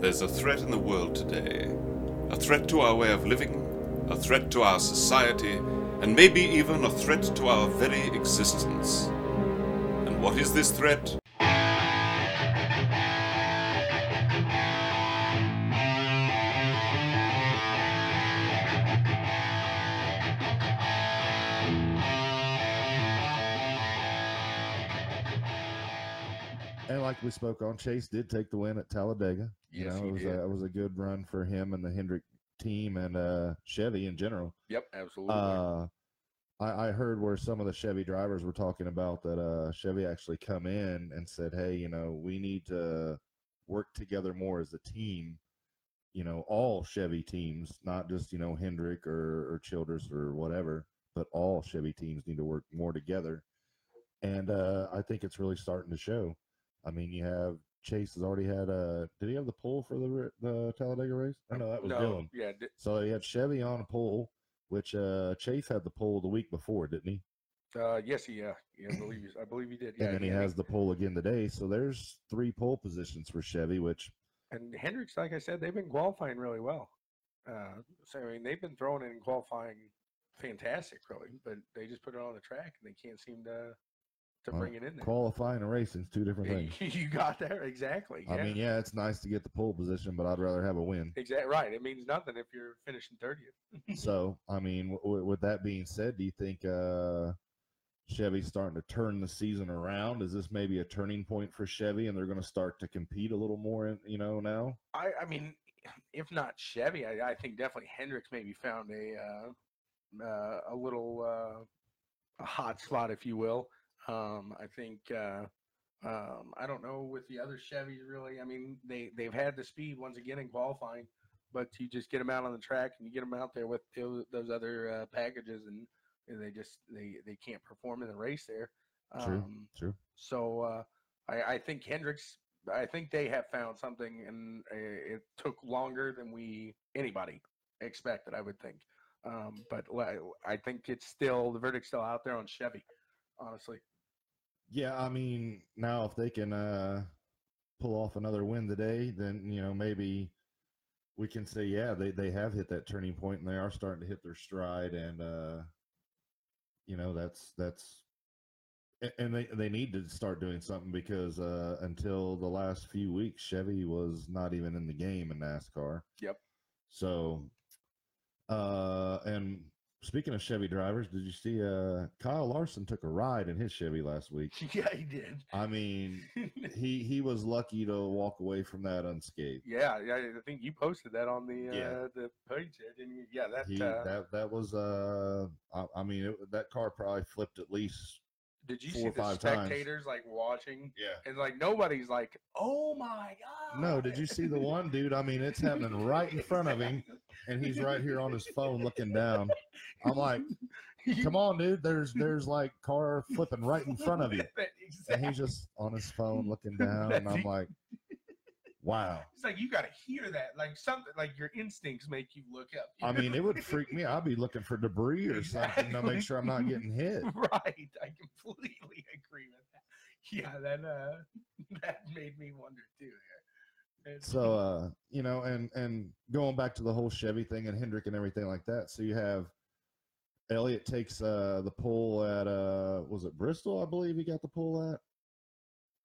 There's a threat in the world today. A threat to our way of living, a threat to our society, and maybe even a threat to our very existence. And what is this threat? Like we spoke on, Chase did take the win at Talladega. You Yes, know, it was a it was a good run for him and the Hendrick team and uh, Chevy in general. Yep, absolutely. Uh, I, I heard where some of the Chevy drivers were talking about that uh, Chevy actually come in and said, "Hey, you know, we need to work together more as a team. You know, all Chevy teams, not just you know Hendrick or, or Childress or whatever, but all Chevy teams need to work more together." And uh, I think it's really starting to show. I mean, you have Chase has already had a. Did he have the pole for the the Talladega race? I know that was no, Dylan. yeah, di- So he had Chevy on a pole, which uh, Chase had the pole the week before, didn't he? uh, yes, he, yeah, yeah, I believe, I believe he did. Yeah, and then he yeah, has the pole again today. So there's three pole positions for Chevy, which And Hendricks, like I said, they've been qualifying really well. Uh, so I mean, they've been throwing in qualifying fantastic, really, but they just put it on the track and they can't seem to to Well, bring it in there. qualifying and racing is two different things. you got there exactly. I mean, yeah, it's nice to get the pole position, but I'd rather have a win. exactly right. It means nothing if you're finishing thirtieth. so, I mean, w- w- with that being said, do you think uh, Chevy's starting to turn the season around? Is this maybe a turning point for Chevy, and they're going to start to compete a little more? In, you know, now. I, I mean, if not Chevy, I, I think definitely Hendricks maybe found a uh, uh, a little uh, a hot spot, if you will. Um, I think uh, um, I don't know with the other Chevys really. I mean, they they've had the speed once again in qualifying, but you just get them out on the track and you get them out there with those, those other uh, packages, and, and they just they they can't perform in the race there. True. Um, True. so uh, I, I think Hendricks. I think they have found something, and uh, it took longer than we anybody expected. I would think, um, but I think it's still the verdict's still out there on Chevy. Honestly, Yeah, I mean, now if they can uh, pull off another win today, then you know maybe we can say, yeah, they they have hit that turning point and they are starting to hit their stride, and uh, you know that's that's and they they need to start doing something because uh, until the last few weeks, Chevy was not even in the game in NASCAR. Yep. So, uh, and speaking of Chevy drivers, did you see uh, Kyle Larson took a ride in his Chevy last week? yeah, he did. I mean, he he was lucky to walk away from that unscathed. yeah, yeah, I think you posted that on the uh, Yeah. the page didn't you? Yeah, that. He uh, that that was uh, I, I mean, it, that car probably flipped at least. Did you four see or the five times. spectators like watching? Yeah. And like nobody's like, oh my god. No, did you see the one dude? I mean, it's happening right in front of him, and he's right here on his phone looking down. I'm like, come on, dude. There's there's like car flipping right in front of you, and he's just on his phone looking down, and I'm like, wow. It's like you got to hear that, like something, like your instincts make you look up. you I mean, it would freak me. I'd be looking for debris or something to make sure I'm not getting hit. right. I completely agree with that. Yeah, that uh, that made me wonder too. There. It's- So uh, you know, and and going back to the whole Chevy thing and Hendrick and everything like that. So you have Elliott takes uh the pole at uh was it Bristol? I believe he got the pole at.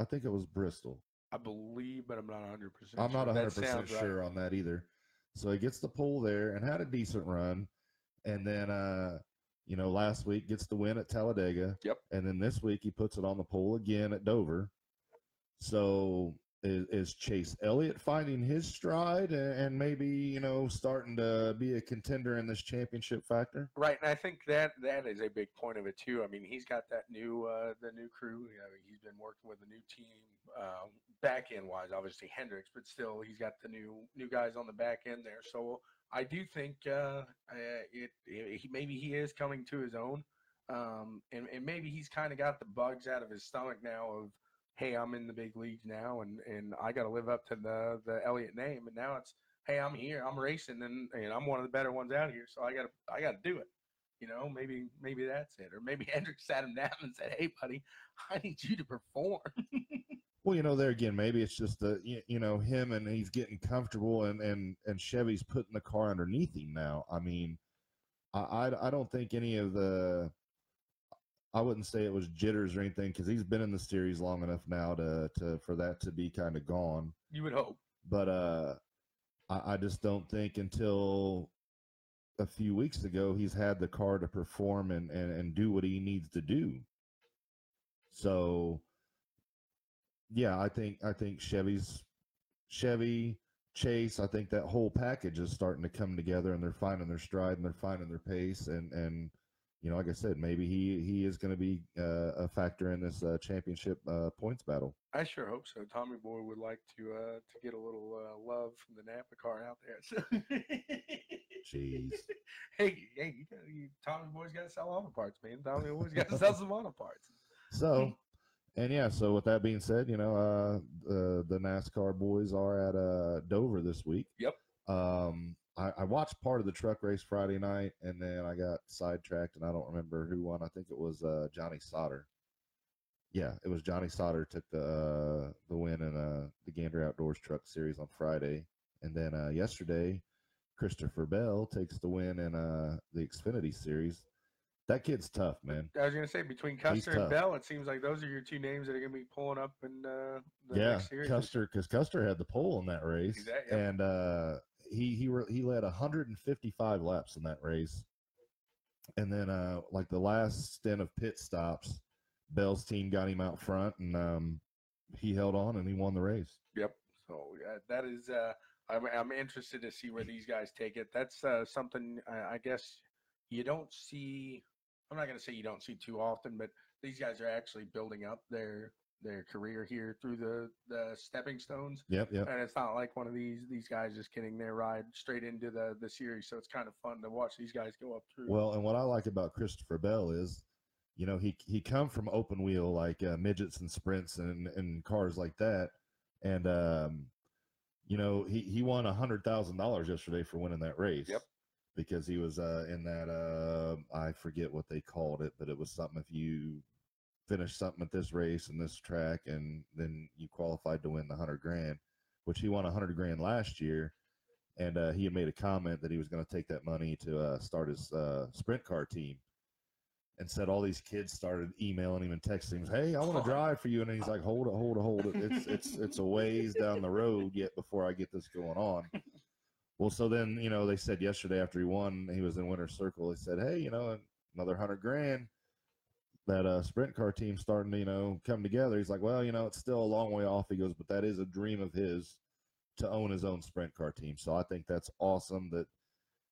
I think it was Bristol. I believe, but I'm not 100. percent I'm not That 100 percent sounds right. sure on that either. So he gets the pole there and had a decent run, and then uh, you know, last week gets the win at Talladega. Yep. And then this week he puts it on the pole again at Dover. So is, is Chase Elliott finding his stride and, and maybe you know starting to be a contender in this championship factor? Right, and I think that that is a big point of it too. I mean, he's got that new uh, the new crew. You know, he's been working with a new team, um, back end wise, obviously Hendricks, but still he's got the new new guys on the back end there. So I do think uh, uh, it, it maybe he is coming to his own, um, and, and maybe he's kind of got the bugs out of his stomach now of hey, I'm in the big leagues now, and and I got to live up to the the Elliott name, and now it's hey, I'm here, I'm racing, and and I'm one of the better ones out here, so I got to I got to do it. You know, maybe maybe that's it, or maybe Hendrick sat him down and said, "Hey, buddy, I need you to perform." Well, you know, there again, maybe it's just the you, know him and he's getting comfortable, and and and Chevy's putting the car underneath him now. I mean, I, I don't think any of the I wouldn't say it was jitters or anything because he's been in the series long enough now to to for that to be kind of gone. You would hope. But uh, I, I just don't think until a few weeks ago he's had the car to perform and and, and do what he needs to do. So yeah, I think I think Chevy's Chevy Chase. I think that whole package is starting to come together, and they're finding their stride and they're finding their pace. And and you know, like I said, maybe he he is going to be uh, a factor in this uh, championship uh, points battle. I sure hope so. Tommy Boy would like to uh, to get a little uh, love from the Napa car out there. So. Jeez. hey, hey, you got, you, Tommy Boy's got to sell auto parts, man. Tommy Boy's got to sell some auto parts. So, and yeah, so with that being said, you know, uh, the the NASCAR boys are at uh Dover this week. Yep. Um, I, I watched part of the truck race Friday night, and then I got sidetracked, and I don't remember who won. I think it was uh Johnny Sauter. Yeah, it was Johnny Sauter took the uh, the win in uh, the Gander Outdoors Truck Series on Friday, and then uh, yesterday, Christopher Bell takes the win in uh, the Xfinity Series. That kid's tough, man. I was gonna say between Custer and. Bell, it seems like those are your two names that are gonna be pulling up in uh, the yeah, next series. Custer, because Custer had the pole in that race, yeah. and uh, he he he led 155 laps in that race, and then uh, like the last stint of pit stops, Bell's team got him out front, and um, he held on and he won the race. Yep. So yeah, that is. Uh, I'm I'm interested to see where these guys take it. That's uh, something I, I guess you don't see. I'm not going to say you don't see too often, but these guys are actually building up their their career here through the the stepping stones. Yep, yep. And it's not like one of these these guys just getting their ride straight into the the series. So it's kind of fun to watch these guys go up through. Well, and what I like about Christopher Bell is, you know, he he come from open wheel like uh, midgets and sprints and and cars like that, and um, you know, he he won a hundred thousand dollars yesterday for winning that race. Yep. Because he was uh, in that uh, I forget what they called it, but it was something if you finish something at this race and this track, and then you qualified to win the hundred grand, which he won a hundred grand last year. And uh, he had made a comment that he was going to take that money to uh, start his uh, sprint car team. And said all these kids started emailing him and texting him hey i want to drive for you. And he's like hold it hold it hold it. It's it's it's a ways down the road yet before i get this going on. Well so then you know they said yesterday after he won he was in winter circle they said hey you know another hundred grand that uh sprint car team starting to you know come together he's like well you know it's still a long way off he goes but that is a dream of his to own his own sprint car team. So I think that's awesome that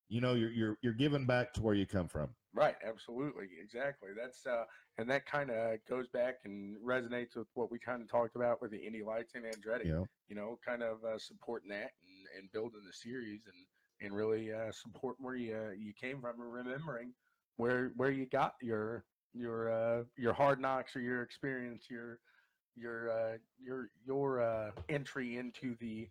you know you're you're you're giving back to where you come from. Right, absolutely, exactly. That's uh, and that kind of goes back and resonates with what we kind of talked about with the Indy Lights and Andretti. Yeah. You know, kind of uh, supporting that and, and building the series and and really uh, supporting where you uh, you came from and remembering where where you got your your uh, your hard knocks or your experience, your your uh, your your uh, entry into the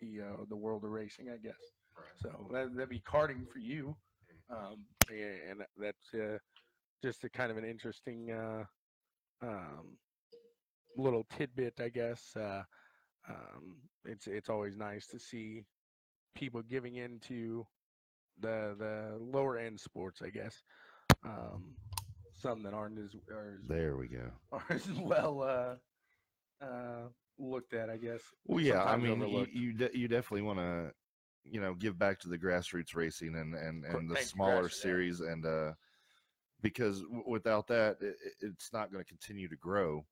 the uh, the world of racing, I guess. So that, that'd be karting for you, um, yeah, and that's uh, just a kind of an interesting uh, um, little tidbit, I guess. Uh, um, it's it's always nice to see people giving into the the lower end sports, I guess. Um, some that aren't as, are as There we go. are as well uh, uh, looked at, I guess. Well, yeah, I mean, you overlooked. you, de- you definitely want to, you know, give back to the grassroots racing and and and the thank you, smaller series, and uh, because w- without that, it, it's not going to continue to grow.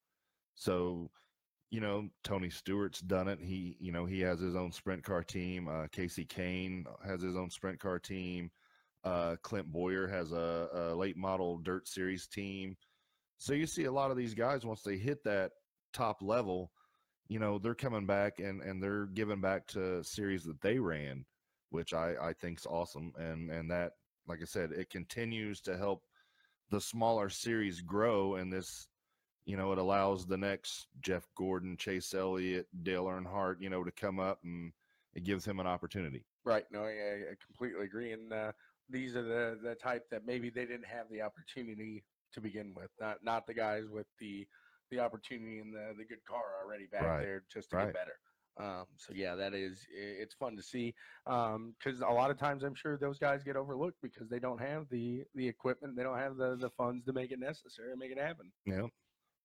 So, you know, Tony Stewart's done it. He, you know, he has his own sprint car team. Uh, Kasey Kahne has his own sprint car team. Uh, Clint Bowyer has a, a late model dirt series team. So you see a lot of these guys once they hit that top level, you know, they're coming back and and they're giving back to series that they ran, which I I think's awesome. And and that, like I said, it continues to help the smaller series grow. And this, you know, it allows the next Jeff Gordon, Chase Elliott, Dale Earnhardt, you know, to come up and it gives him an opportunity. Right. No, I, I completely agree. And uh, these are the the type that maybe they didn't have the opportunity to begin with. Not not the guys with the the opportunity and the the good car already back Right, there just to right. get better. Um, so yeah, that is it's fun to see because a lot of times I'm sure those guys get overlooked because they don't have the the equipment, they don't have the the funds to make it necessary and make it happen. Yeah.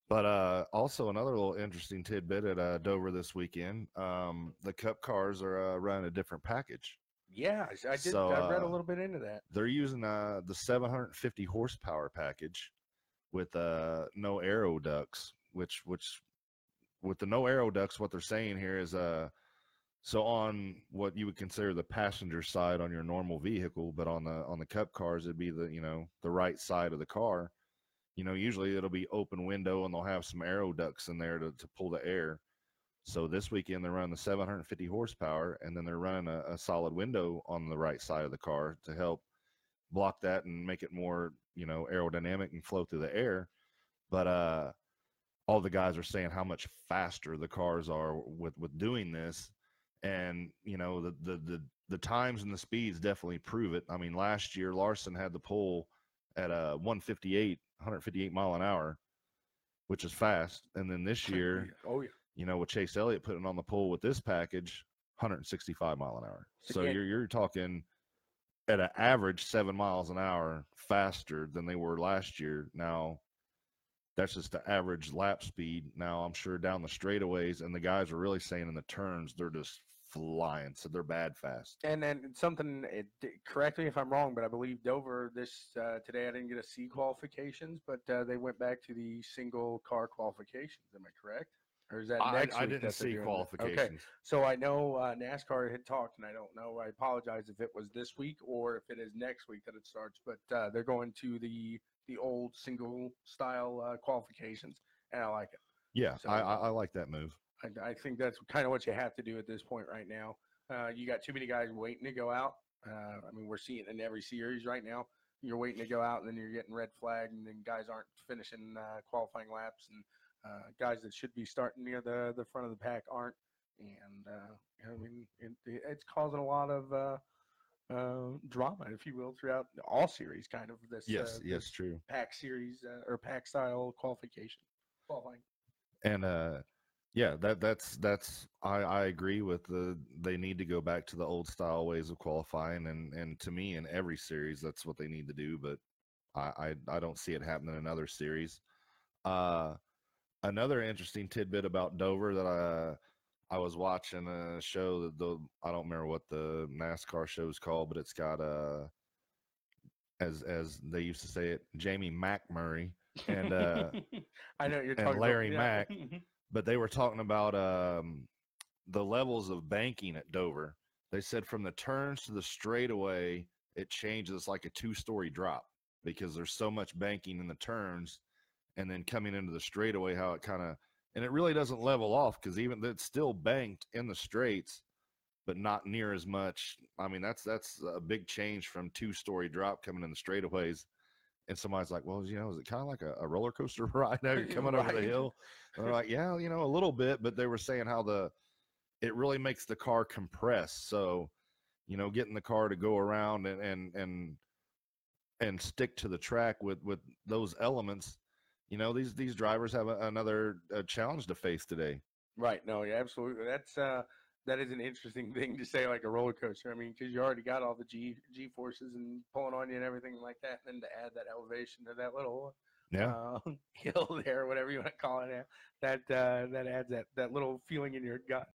But uh, also another little interesting tidbit at uh, Dover this weekend. Um, the Cup cars are uh, running a different package. Yeah, I did. So, I read a uh, little bit into that. They're using uh, the 750 horsepower package with uh, no aero ducts, which which with the no aero ducts, what they're saying here is uh, so on what you would consider the passenger side on your normal vehicle, but on the on the Cup cars, it'd be the you know the right side of the car. You know, usually it'll be open window and they'll have some aero ducts in there to, to pull the air. So this weekend they're running the 750 horsepower and then they're running a, a solid window on the right side of the car to help block that and make it more, you know, aerodynamic and flow through the air. But uh all the guys are saying how much faster the cars are with with doing this and you know the the the, the times and the speeds definitely prove it. I mean, last year Larson had the pole at a 158 158 mile an hour, which is fast. And then this year, oh yeah, you know, with Chase Elliott putting on the pole with this package, 165 mile an hour. So, yeah. you're you're talking at an average seven miles an hour faster than they were last year. Now, that's just the average lap speed. Now, I'm sure down the straightaways, and the guys are really saying in the turns, they're just flying. So they're bad fast. and then something. It, correct me if I'm wrong, but I believe Dover this uh, today. I didn't get a C qualifications, but uh, they went back to the single car qualifications. Am I correct? Or is that I, next I week didn't see qualifications. Okay, so I know uh, NASCAR had talked, and I don't know. I apologize if it was this week or if it is next week that it starts. But uh, they're going to the the old single style uh, qualifications, and I like it. Yeah, So- I, I, I like that move. I, I think that's kind of what you have to do at this point right now. Uh, you got too many guys waiting to go out. Uh, I mean, we're seeing it in every series right now. You're waiting to go out, and then you're getting red flag, and then guys aren't finishing uh, qualifying laps, and uh, guys that should be starting near the the front of the pack aren't. And uh, I mean, it, it's causing a lot of uh, uh, drama, if you will, throughout all series. Kind of this Yes, uh, yes, this true. pack series uh, or pack style qualification qualifying. and uh yeah that that's that's i i agree with the they need to go back to the old style ways of qualifying and and to me in every series that's what they need to do but i i, I don't see it happening in other series uh another interesting tidbit about dover that i i was watching a show that the i don't remember what the nascar show is called but it's got uh as as they used to say it jamie mcmurray and uh I know you're and talking Larry about. Mack. but they were talking about um, the levels of banking at Dover. They said from the turns to the straightaway, it changes like a two story drop because there's so much banking in the turns. And then coming into the straightaway, how it kind of, and it really doesn't level off because even it's still banked in the straights, but not near as much. I mean, that's that's a big change from two story drop coming in the straightaways. And somebody's like, well, you know, is it kind of like a, a roller coaster ride now you're coming over the hill? And they're like, yeah, you know, a little bit, but they were saying how the it really makes the car compress. So, you know, getting the car to go around and and and and stick to the track with with those elements, you know, these these drivers have a, another uh challenge to face today. Right. No, yeah, absolutely. That's uh that is an interesting thing to say like a roller coaster. I mean, because you already got all the G G forces and pulling on you and everything like that, and then to add that elevation to that little Yeah, uh, hill there, whatever you want to call it, that uh, that adds that that little feeling in your gut.